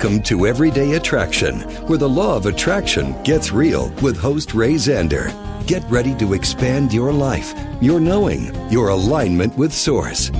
Welcome to Everyday Attraction, where the law of attraction gets real with host Ray Zander. Get ready to expand your life, your knowing, your alignment with Source.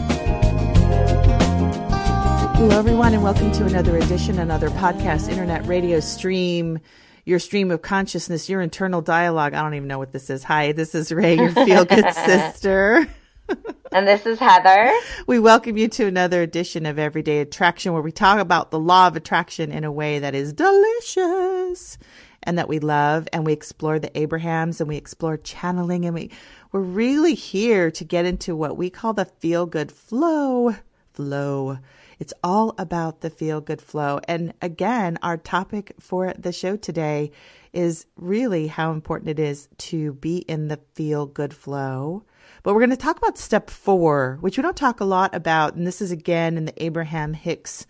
Hello, everyone, and welcome to another edition, another podcast, internet radio stream, your stream of consciousness, your internal dialogue. I don't even know what this is. Hi, this is Ray, your feel good sister. And this is Heather. We welcome you to another edition of Everyday Attraction, where we talk about the law of attraction in a way that is delicious and that we love, and we explore the Abrahams and we explore channeling, and we we're really here to get into what we call the feel good flow. Flow. It's all about the feel good flow. And again, our topic for the show today is really how important it is to be in the feel good flow. But we're going to talk about step four, which we don't talk a lot about. And this is again in the Abraham Hicks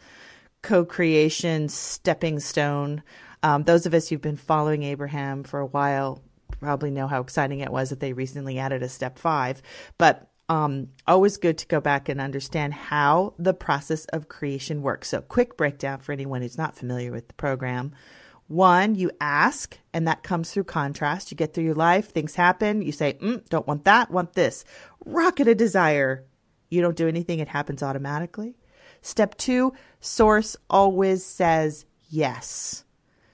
co creation stepping stone. Um, those of us who've been following Abraham for a while probably know how exciting it was that they recently added a step five. But um, always good to go back and understand how the process of creation works. So, quick breakdown for anyone who's not familiar with the program. One, you ask, and that comes through contrast. You get through your life, things happen. You say, mm, don't want that, want this. Rocket a desire. You don't do anything, it happens automatically. Step two, source always says yes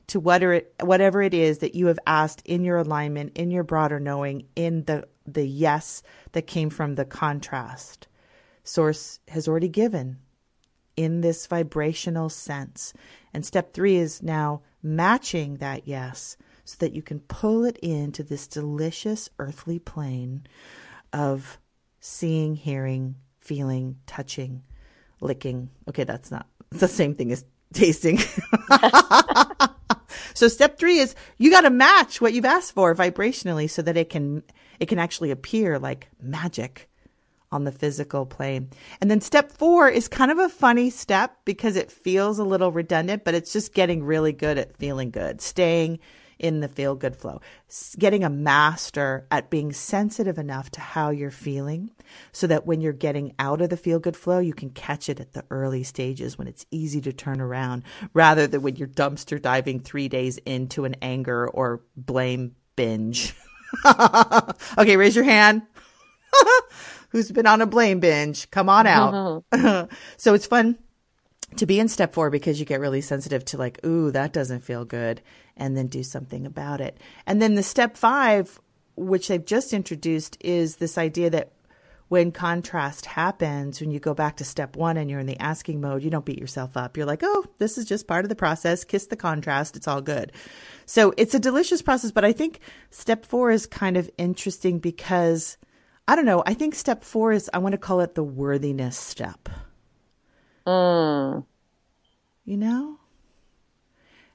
to whatever it, whatever it is that you have asked in your alignment, in your broader knowing, in the, the yes that came from the contrast. Source has already given in this vibrational sense. And step three is now matching that yes so that you can pull it into this delicious earthly plane of seeing, hearing, feeling, touching, licking. Okay, that's not the same thing as tasting. so step three is you got to match what you've asked for vibrationally so that it can it can actually appear like magic on the physical plane. And then step four is kind of a funny step because it feels a little redundant, but it's just getting really good at feeling good, staying in the feel good flow, getting a master at being sensitive enough to how you're feeling so that when you're getting out of the feel good flow, you can catch it at the early stages when it's easy to turn around rather than when you're dumpster diving three days into an anger or blame binge. okay, raise your hand. Who's been on a blame binge? Come on out. so it's fun to be in step four because you get really sensitive to like, ooh, that doesn't feel good, and then do something about it. And then the step five, which they've just introduced, is this idea that when contrast happens, when you go back to step one and you're in the asking mode, you don't beat yourself up. You're like, oh, this is just part of the process. Kiss the contrast. It's all good. So it's a delicious process. But I think step four is kind of interesting because I don't know. I think step four is, I want to call it the worthiness step. Mm. You know?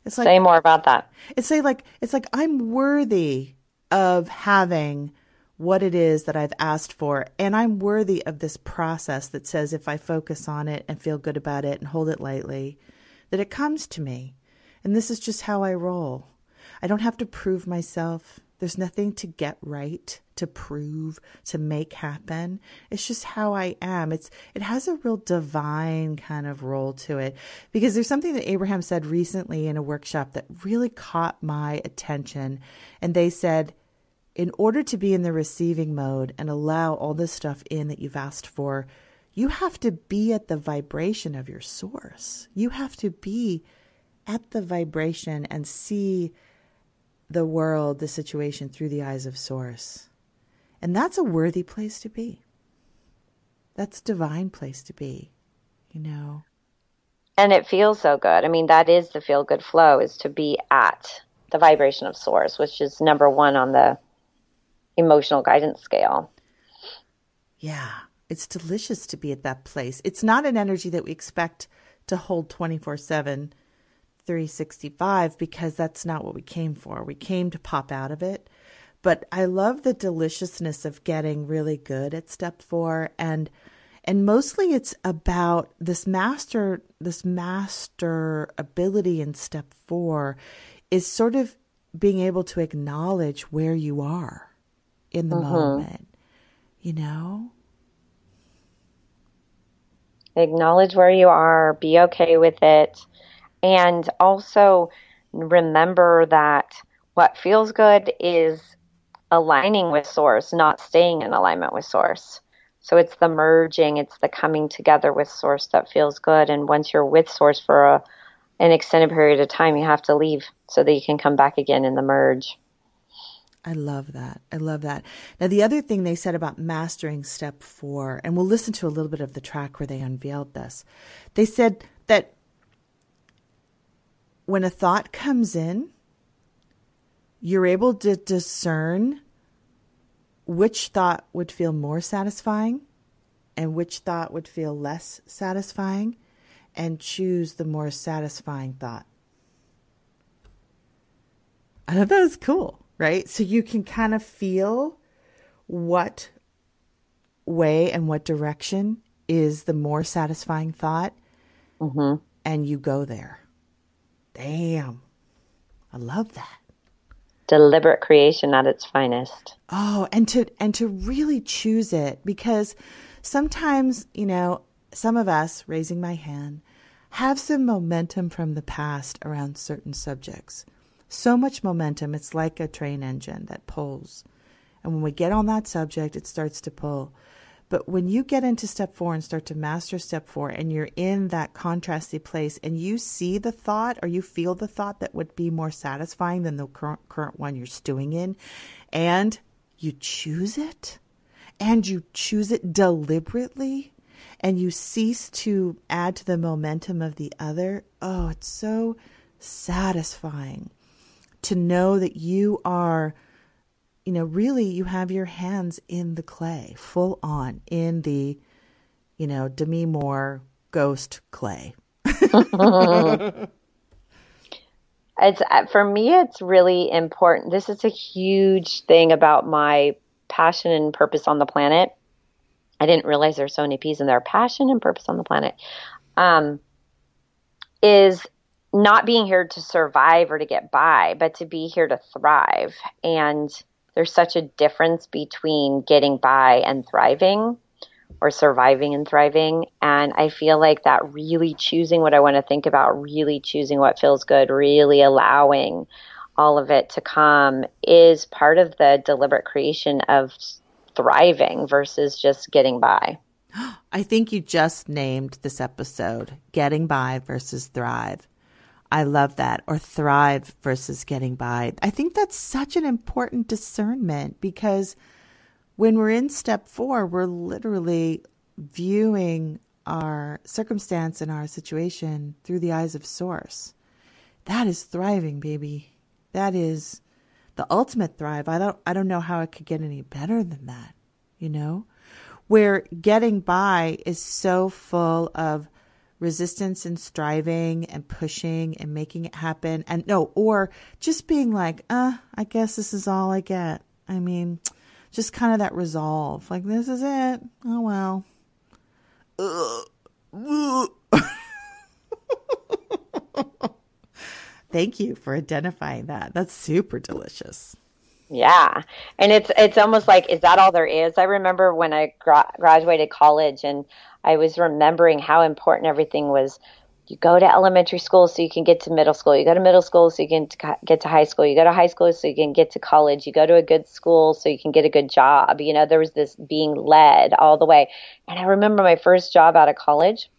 It's like, Say more about that. it's say like, it's like I'm worthy of having what it is that I've asked for. And I'm worthy of this process that says if I focus on it and feel good about it and hold it lightly, that it comes to me. And this is just how I roll. I don't have to prove myself. There's nothing to get right, to prove, to make happen. It's just how I am. It's it has a real divine kind of role to it because there's something that Abraham said recently in a workshop that really caught my attention and they said in order to be in the receiving mode and allow all this stuff in that you've asked for, you have to be at the vibration of your source. You have to be at the vibration and see the world, the situation through the eyes of source. And that's a worthy place to be. That's a divine place to be, you know. And it feels so good. I mean, that is the feel good flow is to be at the vibration of source, which is number one on the emotional guidance scale. Yeah, it's delicious to be at that place. It's not an energy that we expect to hold 24 7, 365, because that's not what we came for. We came to pop out of it. But I love the deliciousness of getting really good at step four and and mostly it's about this master this master ability in step four is sort of being able to acknowledge where you are in the mm-hmm. moment you know Acknowledge where you are, be okay with it, and also remember that what feels good is aligning with source, not staying in alignment with source. So it's the merging, it's the coming together with source that feels good. And once you're with source for a, an extended period of time, you have to leave so that you can come back again in the merge. I love that. I love that. Now, the other thing they said about mastering step four, and we'll listen to a little bit of the track where they unveiled this. They said that when a thought comes in, you're able to discern which thought would feel more satisfying and which thought would feel less satisfying and choose the more satisfying thought. I thought that was cool, right? So you can kind of feel what way and what direction is the more satisfying thought, mm-hmm. and you go there. Damn. I love that. Deliberate creation at its finest. Oh, and to and to really choose it because sometimes, you know, some of us raising my hand have some momentum from the past around certain subjects. So much momentum, it's like a train engine that pulls. And when we get on that subject, it starts to pull. But when you get into step four and start to master step four, and you're in that contrasty place, and you see the thought or you feel the thought that would be more satisfying than the current, current one you're stewing in, and you choose it, and you choose it deliberately, and you cease to add to the momentum of the other, oh, it's so satisfying to know that you are you know, really you have your hands in the clay, full on in the, you know, Demi Moore ghost clay. It's uh, for me. It's really important. This is a huge thing about my passion and purpose on the planet. I didn't realize there's so many P's in there. Passion and purpose on the planet um, is not being here to survive or to get by, but to be here to thrive. And there's such a difference between getting by and thriving or surviving and thriving. And I feel like that really choosing what I want to think about, really choosing what feels good, really allowing all of it to come is part of the deliberate creation of thriving versus just getting by. I think you just named this episode Getting By versus Thrive. I love that. Or thrive versus getting by. I think that's such an important discernment because when we're in step four, we're literally viewing our circumstance and our situation through the eyes of source. That is thriving, baby. That is the ultimate thrive. I don't I don't know how it could get any better than that, you know? Where getting by is so full of resistance and striving and pushing and making it happen. And no or just being like uh i guess this is all i get. I mean just kind of that resolve like this is it. Oh well. Thank you for identifying that. That's super delicious Yeah, and it's it's almost like is that all there is? I remember when I gra- graduated college, and I was remembering how important everything was. You go to elementary school so you can get to middle school. You go to middle school so you can get to high school. You go to high school so you can get to college. You go to a good school so you can get a good job. You know, there was this being led all the way. And I remember my first job out of college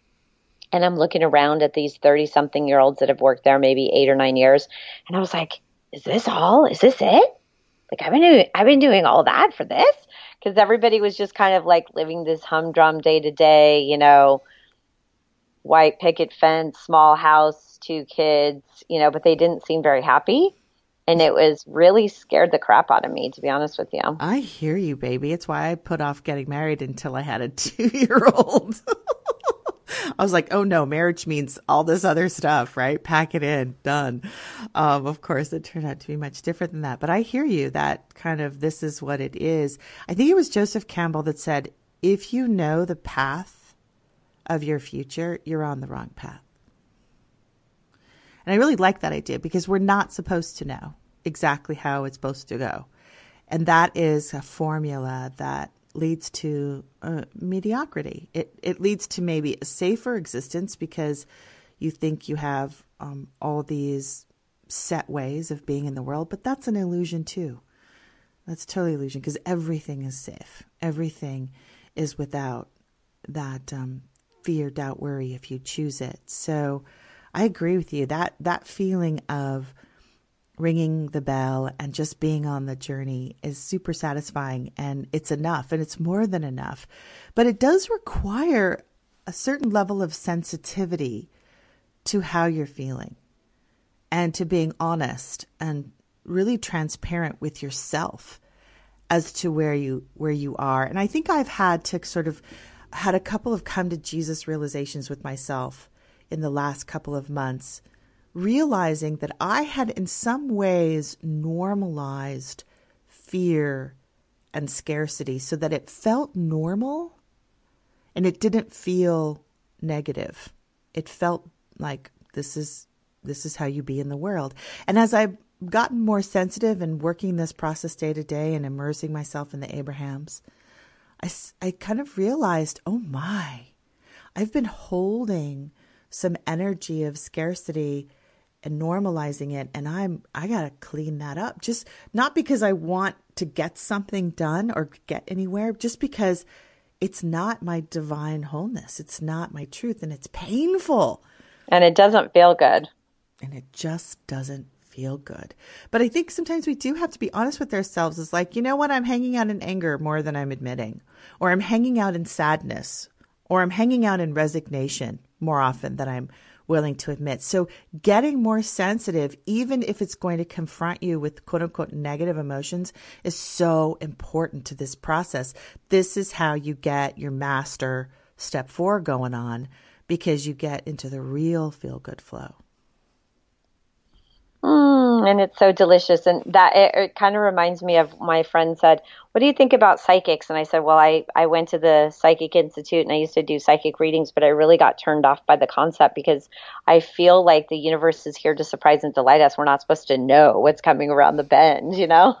and I'm looking around at these 30 something year olds that have worked there maybe eight or nine years. And I was like, is this all? Is this it? Like I've been doing, I've been doing all that for this because everybody was just kind of like living this humdrum day to day, you know, white picket fence, small house, two kids, you know, but they didn't seem very happy. And it was really scared the crap out of me, to be honest with you. I hear you, baby. It's why I put off getting married until I had a two year old. I was like, oh no, marriage means all this other stuff, right? Pack it in, done. Um, of course, it turned out to be much different than that. But I hear you that kind of this is what it is. I think it was Joseph Campbell that said, if you know the path of your future, you're on the wrong path. And I really like that idea because we're not supposed to know exactly how it's supposed to go. And that is a formula that leads to uh, mediocrity. It, it leads to maybe a safer existence because you think you have um, all these set ways of being in the world, but that's an illusion too. That's totally illusion because everything is safe. Everything is without that um, fear, doubt, worry if you choose it. So I agree with you. That that feeling of ringing the bell and just being on the journey is super satisfying and it's enough and it's more than enough. But it does require a certain level of sensitivity to how you're feeling and to being honest and really transparent with yourself as to where you where you are. And I think I've had to sort of had a couple of come to Jesus realizations with myself in the last couple of months realizing that I had in some ways normalized fear and scarcity so that it felt normal and it didn't feel negative. It felt like this is this is how you be in the world. And as I've gotten more sensitive and working this process day to day and immersing myself in the Abrahams, I, I kind of realized, oh my, I've been holding some energy of scarcity and normalizing it and I'm I got to clean that up. Just not because I want to get something done or get anywhere, just because it's not my divine wholeness. It's not my truth and it's painful. And it doesn't feel good. And it just doesn't feel good. But I think sometimes we do have to be honest with ourselves. It's like, you know what? I'm hanging out in anger more than I'm admitting, or I'm hanging out in sadness, or I'm hanging out in resignation more often than I'm willing to admit. So getting more sensitive, even if it's going to confront you with quote unquote negative emotions, is so important to this process. This is how you get your master step four going on because you get into the real feel good flow. Mm, and it's so delicious. And that it, it kind of reminds me of my friend said, What do you think about psychics? And I said, Well, I, I went to the Psychic Institute and I used to do psychic readings, but I really got turned off by the concept because I feel like the universe is here to surprise and delight us. We're not supposed to know what's coming around the bend, you know?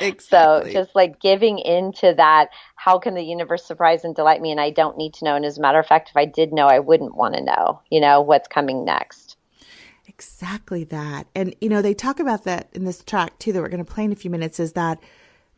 Exactly. So just like giving into that, how can the universe surprise and delight me? And I don't need to know. And as a matter of fact, if I did know, I wouldn't want to know, you know, what's coming next. Exactly that. And, you know, they talk about that in this track too, that we're going to play in a few minutes, is that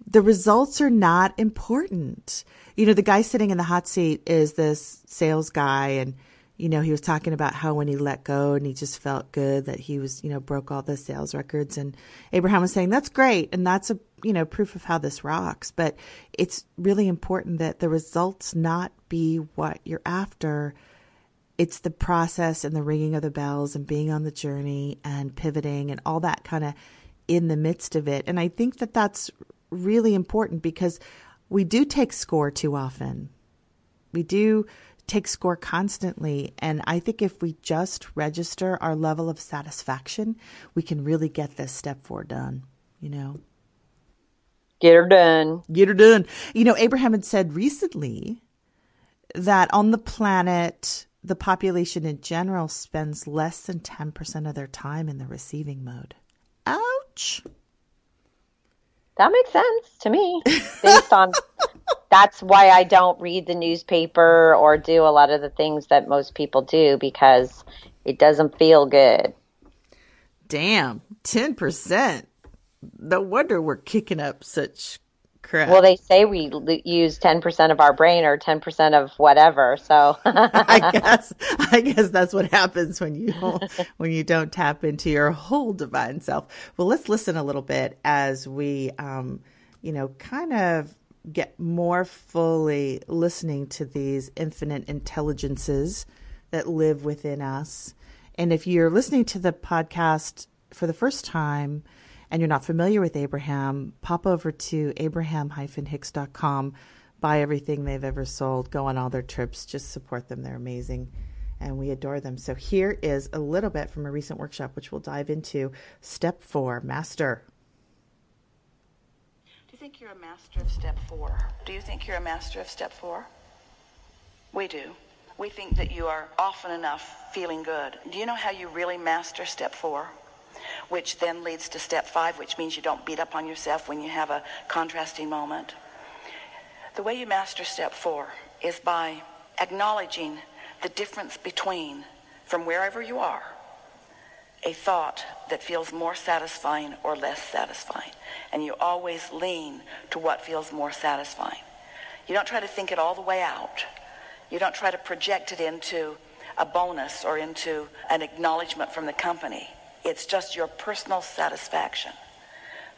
the results are not important. You know, the guy sitting in the hot seat is this sales guy and, you know, he was talking about how when he let go and he just felt good that he was, you know, broke all the sales records. And Abraham was saying, that's great. And that's a, you know, proof of how this rocks. But it's really important that the results not be what you're after it's the process and the ringing of the bells and being on the journey and pivoting and all that kind of in the midst of it. And I think that that's really important because we do take score too often. We do take score constantly. And I think if we just register our level of satisfaction, we can really get this step four done, you know? Get her done. Get her done. You know, Abraham had said recently that on the planet, the population in general spends less than 10% of their time in the receiving mode. Ouch. That makes sense to me based on that's why I don't read the newspaper or do a lot of the things that most people do because it doesn't feel good. Damn, 10%. No wonder we're kicking up such crap. Well, they say we l- use 10% of our brain or 10% of whatever. So I guess I guess that's what happens when you when you don't tap into your whole divine self. Well, let's listen a little bit as we um, you know, kind of get more fully listening to these infinite intelligences that live within us. And if you're listening to the podcast for the first time and you're not familiar with Abraham, pop over to abraham-hicks.com, buy everything they've ever sold, go on all their trips, just support them. They're amazing and we adore them. So here is a little bit from a recent workshop, which we'll dive into. Step four, master. Do you think you're a master of step four? Do you think you're a master of step four? We do. We think that you are often enough feeling good. Do you know how you really master step four? Which then leads to step five, which means you don't beat up on yourself when you have a contrasting moment. The way you master step four is by acknowledging the difference between, from wherever you are, a thought that feels more satisfying or less satisfying. And you always lean to what feels more satisfying. You don't try to think it all the way out. You don't try to project it into a bonus or into an acknowledgement from the company. It's just your personal satisfaction.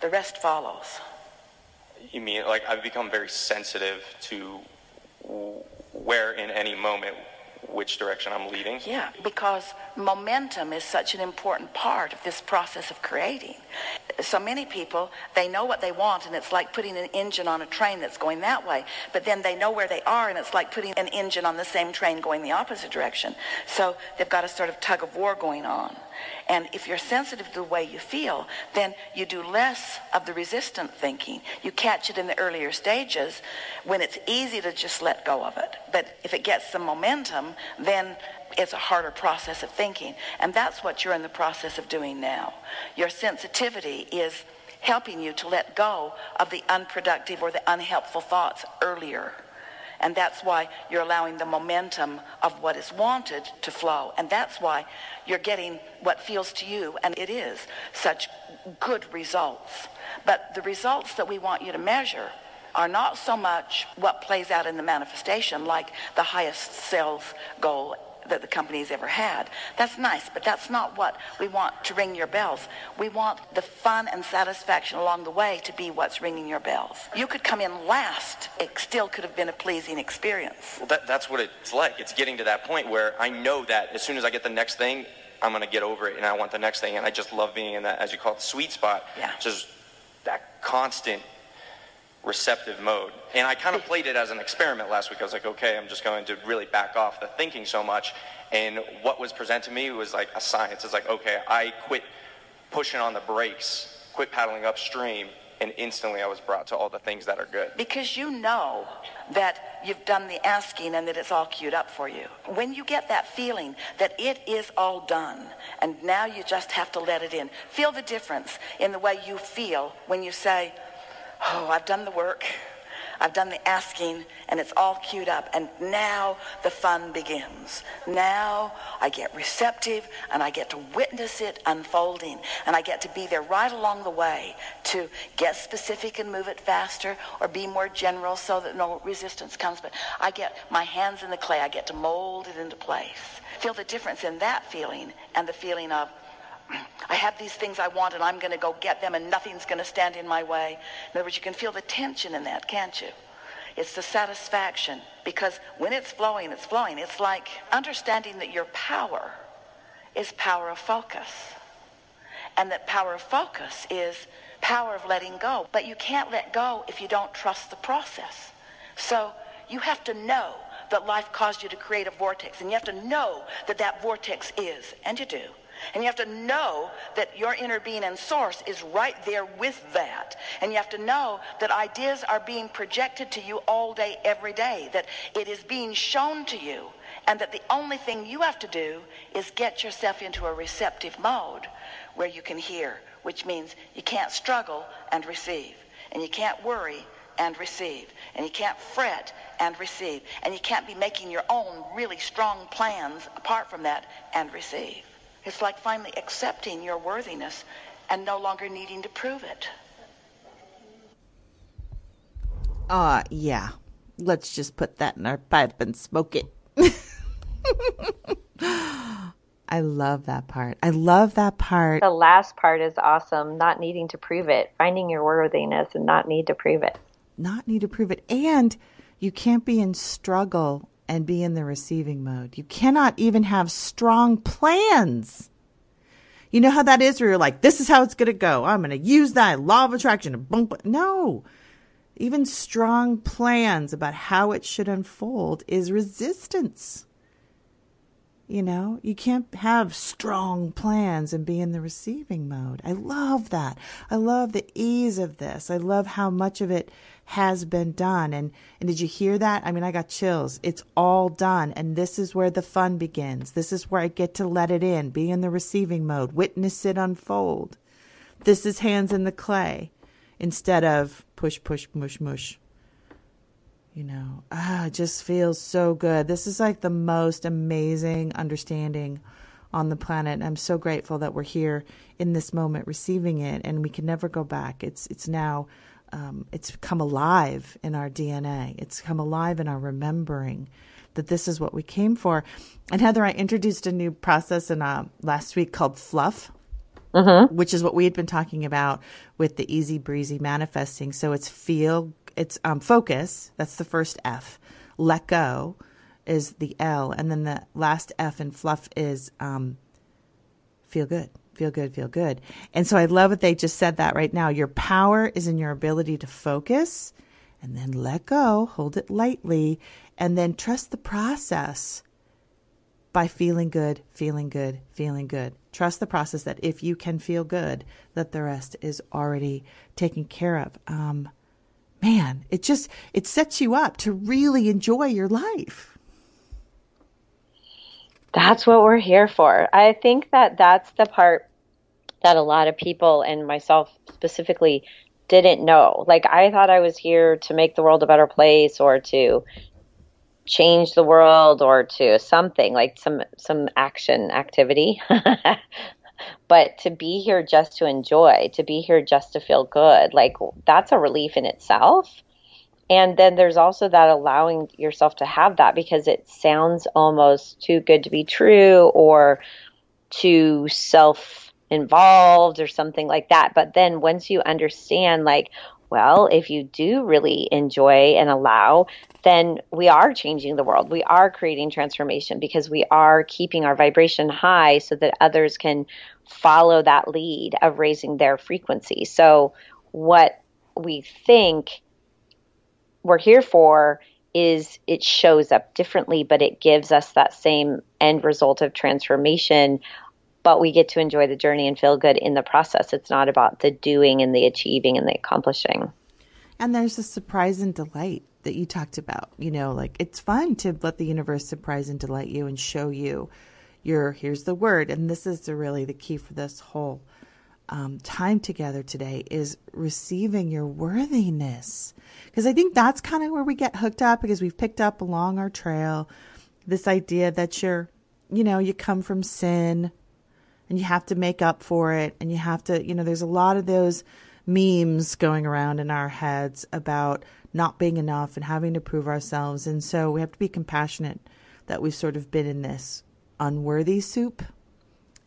The rest follows. You mean like I've become very sensitive to where in any moment which direction I'm leading? Yeah, because momentum is such an important part of this process of creating. So many people, they know what they want, and it's like putting an engine on a train that's going that way. But then they know where they are, and it's like putting an engine on the same train going the opposite direction. So they've got a sort of tug of war going on. And if you're sensitive to the way you feel, then you do less of the resistant thinking. You catch it in the earlier stages when it's easy to just let go of it. But if it gets some momentum, then it's a harder process of thinking. And that's what you're in the process of doing now. Your sensitivity is helping you to let go of the unproductive or the unhelpful thoughts earlier. And that's why you're allowing the momentum of what is wanted to flow. And that's why you're getting what feels to you, and it is, such good results. But the results that we want you to measure are not so much what plays out in the manifestation, like the highest sales goal that the company's ever had. That's nice, but that's not what we want to ring your bells. We want the fun and satisfaction along the way to be what's ringing your bells. You could come in last. It still could have been a pleasing experience. Well, that, that's what it's like. It's getting to that point where I know that as soon as I get the next thing, I'm going to get over it and I want the next thing. And I just love being in that, as you call it, sweet spot. Yeah. Just that constant receptive mode. And I kind of played it as an experiment last week. I was like, okay, I'm just going to really back off the thinking so much. And what was presented to me was like a science. It's like, okay, I quit pushing on the brakes, quit paddling upstream, and instantly I was brought to all the things that are good. Because you know that you've done the asking and that it's all queued up for you. When you get that feeling that it is all done and now you just have to let it in, feel the difference in the way you feel when you say, oh, I've done the work. I've done the asking and it's all queued up and now the fun begins. Now I get receptive and I get to witness it unfolding and I get to be there right along the way to get specific and move it faster or be more general so that no resistance comes. But I get my hands in the clay. I get to mold it into place. Feel the difference in that feeling and the feeling of I have these things I want and I'm going to go get them and nothing's going to stand in my way. In other words, you can feel the tension in that, can't you? It's the satisfaction because when it's flowing, it's flowing. It's like understanding that your power is power of focus. And that power of focus is power of letting go. But you can't let go if you don't trust the process. So you have to know that life caused you to create a vortex. And you have to know that that vortex is, and you do, and you have to know that your inner being and source is right there with that. And you have to know that ideas are being projected to you all day, every day, that it is being shown to you, and that the only thing you have to do is get yourself into a receptive mode where you can hear, which means you can't struggle and receive, and you can't worry and receive. And you can't fret and receive. And you can't be making your own really strong plans apart from that and receive. It's like finally accepting your worthiness and no longer needing to prove it. Uh, yeah. Let's just put that in our pipe and smoke it. I love that part. I love that part. The last part is awesome. Not needing to prove it, finding your worthiness and not need to prove it. not need to prove it. And you can't be in struggle and be in the receiving mode. You cannot even have strong plans. You know how that is where you're like, this is how it's going to go. I'm going to use that law of attraction. Boom, boom. No. Even strong plans about how it should unfold is resistance. You know, you can't have strong plans and be in the receiving mode. I love that. I love the ease of this. I love how much of it has been done. And, and did you hear that? I mean, I got chills. It's all done. And this is where the fun begins. This is where I get to let it in, be in the receiving mode, witness it unfold. This is hands in the clay instead of push, push, mush, mush you know, ah, it just feels so good. This is like the most amazing understanding on the planet. And I'm so grateful that we're here in this moment receiving it and we can never go back. It's it's now um, it's come alive in our DNA. It's come alive in our remembering that this is what we came for. And Heather, I introduced a new process in uh, last week called Fluff. Mm-hmm. Which is what we had been talking about with the easy breezy manifesting. So it's feel it's um, focus. That's the first F. Let go is the L, and then the last F in fluff is um, feel good. Feel good, feel good. And so I love that they just said that right now. Your power is in your ability to focus and then let go, hold it lightly, and then trust the process by feeling good, feeling good, feeling good. Trust the process that if you can feel good, that the rest is already taken care of. Um, man, it just it sets you up to really enjoy your life. That's what we're here for. I think that that's the part that a lot of people and myself specifically didn't know. Like I thought I was here to make the world a better place or to change the world or to something like some some action activity but to be here just to enjoy, to be here just to feel good, like that's a relief in itself. And then there's also that allowing yourself to have that because it sounds almost too good to be true or too self involved or something like that. But then once you understand, like, well, if you do really enjoy and allow, then we are changing the world. We are creating transformation because we are keeping our vibration high so that others can follow that lead of raising their frequency. So, what we think we're here for is it shows up differently, but it gives us that same end result of transformation. But we get to enjoy the journey and feel good in the process. It's not about the doing and the achieving and the accomplishing. And there's the surprise and delight that you talked about. You know, like it's fun to let the universe surprise and delight you and show you your here's the word and this is really the key for this whole um, time together today is receiving your worthiness. Because i think that's kind of where we get hooked up because we've picked up along our trail this idea that you're you know you come from sin and you have to make up for it and you have to you know there's a lot of those memes going around in our heads about not being enough and having to prove ourselves. And so we have to be compassionate that we've sort of been in this unworthy soup,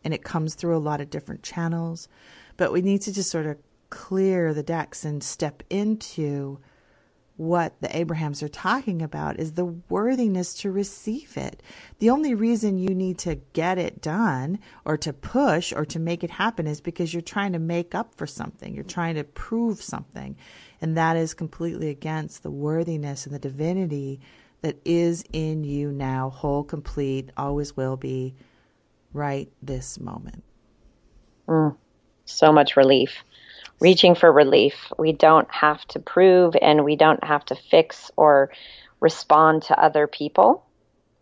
and it comes through a lot of different channels. But we need to just sort of clear the decks and step into what the Abrahams are talking about is the worthiness to receive it. The only reason you need to get it done or to push or to make it happen is because you're trying to make up for something. You're trying to prove something. And that is completely against the worthiness and the divinity that is in you now, whole, complete, always will be, right this moment. Mm, so much relief. Reaching for relief. We don't have to prove and we don't have to fix or respond to other people.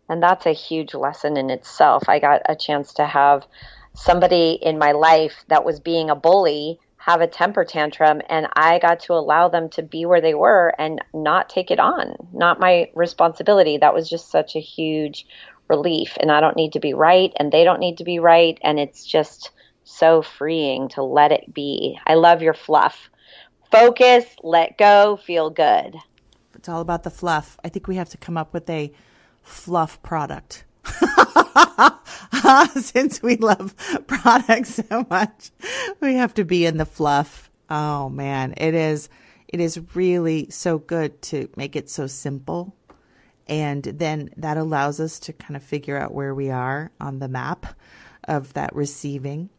And that's a huge lesson in itself. I got a chance to have somebody in my life that was being a bully have a temper tantrum and I got to allow them to be where they were and not take it on, not my responsibility. That was just such a huge relief. And I don't need to be right and they don't need to be right. And it's just so freeing to let it be. I love your fluff. Focus, let go, feel good. It's all about the fluff. I think we have to come up with a fluff product. Since we love products so much, we have to be in the fluff. Oh man, it is it is really so good to make it so simple. And then that allows us to kind of figure out where we are on the map of that receiving.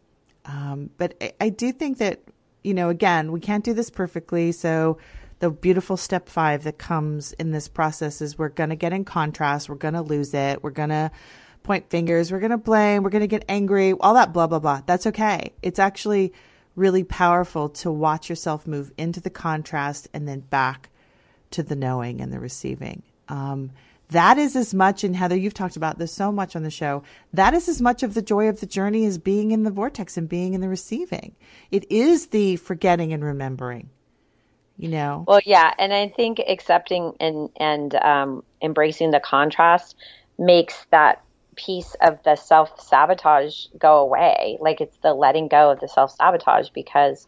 Um, but I, I do think that, you know, again, we can't do this perfectly. So the beautiful step five that comes in this process is we're going to get in contrast. We're going to lose it. We're going to point fingers. We're going to blame. We're going to get angry. All that blah, blah, blah. That's okay. It's actually really powerful to watch yourself move into the contrast and then back to the knowing and the receiving. Um, that is as much, and Heather, you've talked about this so much on the show. That is as much of the joy of the journey as being in the vortex and being in the receiving. It is the forgetting and remembering, you know? Well, yeah. And I think accepting and, and um, embracing the contrast makes that piece of the self sabotage go away. Like it's the letting go of the self sabotage because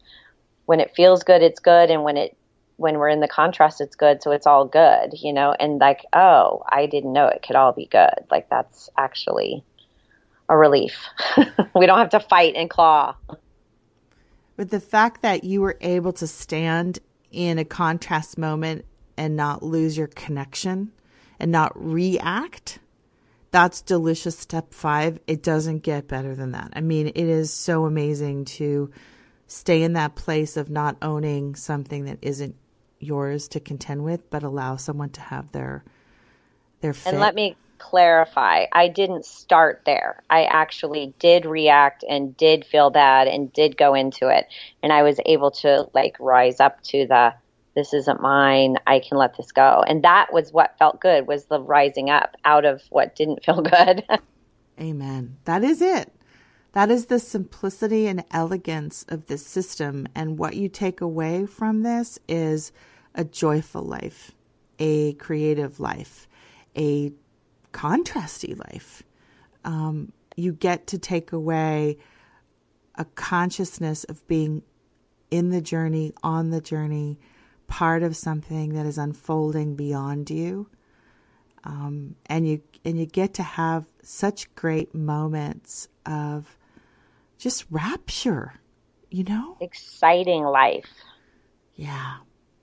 when it feels good, it's good. And when it when we're in the contrast, it's good. So it's all good, you know, and like, oh, I didn't know it could all be good. Like that's actually a relief. we don't have to fight and claw. But the fact that you were able to stand in a contrast moment and not lose your connection and not react, that's delicious step five. It doesn't get better than that. I mean, it is so amazing to stay in that place of not owning something that isn't yours to contend with, but allow someone to have their their fit. And let me clarify I didn't start there. I actually did react and did feel bad and did go into it. And I was able to like rise up to the this isn't mine. I can let this go. And that was what felt good was the rising up out of what didn't feel good. Amen. That is it. That is the simplicity and elegance of this system. And what you take away from this is a joyful life, a creative life, a contrasty life. Um, you get to take away a consciousness of being in the journey, on the journey, part of something that is unfolding beyond you. Um, and you and you get to have such great moments of just rapture, you know? Exciting life. Yeah.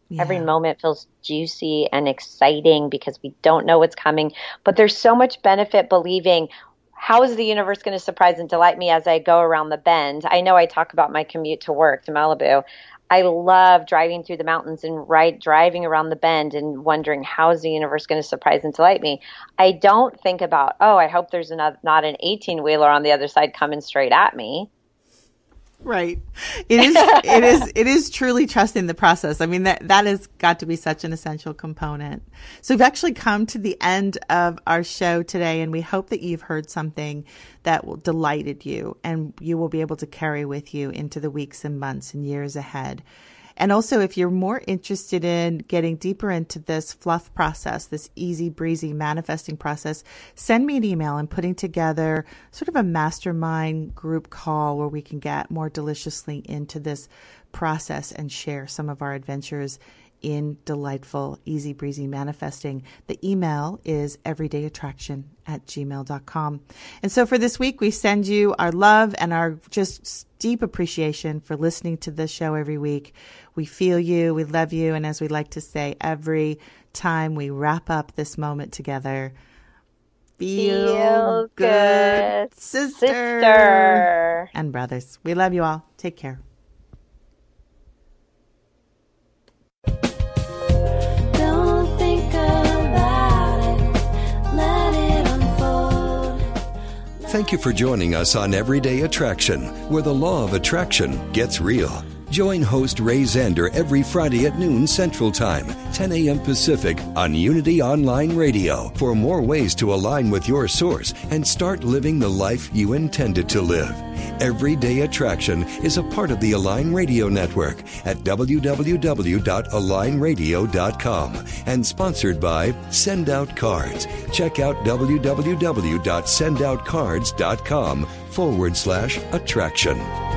Yeah. Every moment feels juicy and exciting because we don't know what's coming. But there's so much benefit believing how is the universe going to surprise and delight me as I go around the bend? I know I talk about my commute to work to Malibu. I love driving through the mountains and right driving around the bend and wondering how is the universe going to surprise and delight me. I don't think about oh I hope there's another, not an 18 wheeler on the other side coming straight at me. Right. It is it is it is truly trusting the process. I mean that that has got to be such an essential component. So we've actually come to the end of our show today and we hope that you've heard something that will delighted you and you will be able to carry with you into the weeks and months and years ahead. And also, if you're more interested in getting deeper into this fluff process, this easy breezy manifesting process, send me an email. I'm putting together sort of a mastermind group call where we can get more deliciously into this process and share some of our adventures in delightful, easy breezy manifesting. The email is everydayattraction at gmail.com. And so for this week, we send you our love and our just deep appreciation for listening to this show every week. We feel you, we love you, and as we like to say every time we wrap up this moment together, feel, Feel good, good, sister. sister. and brothers. We love you all. Take care. Thank you for joining us on Everyday Attraction, where the law of attraction gets real. Join host Ray Zander every Friday at noon Central Time, 10 a.m. Pacific on Unity Online Radio for more ways to align with your source and start living the life you intended to live. Everyday Attraction is a part of the Align Radio Network at www.alignradio.com and sponsored by Send Out Cards. Check out www.sendoutcards.com forward slash attraction.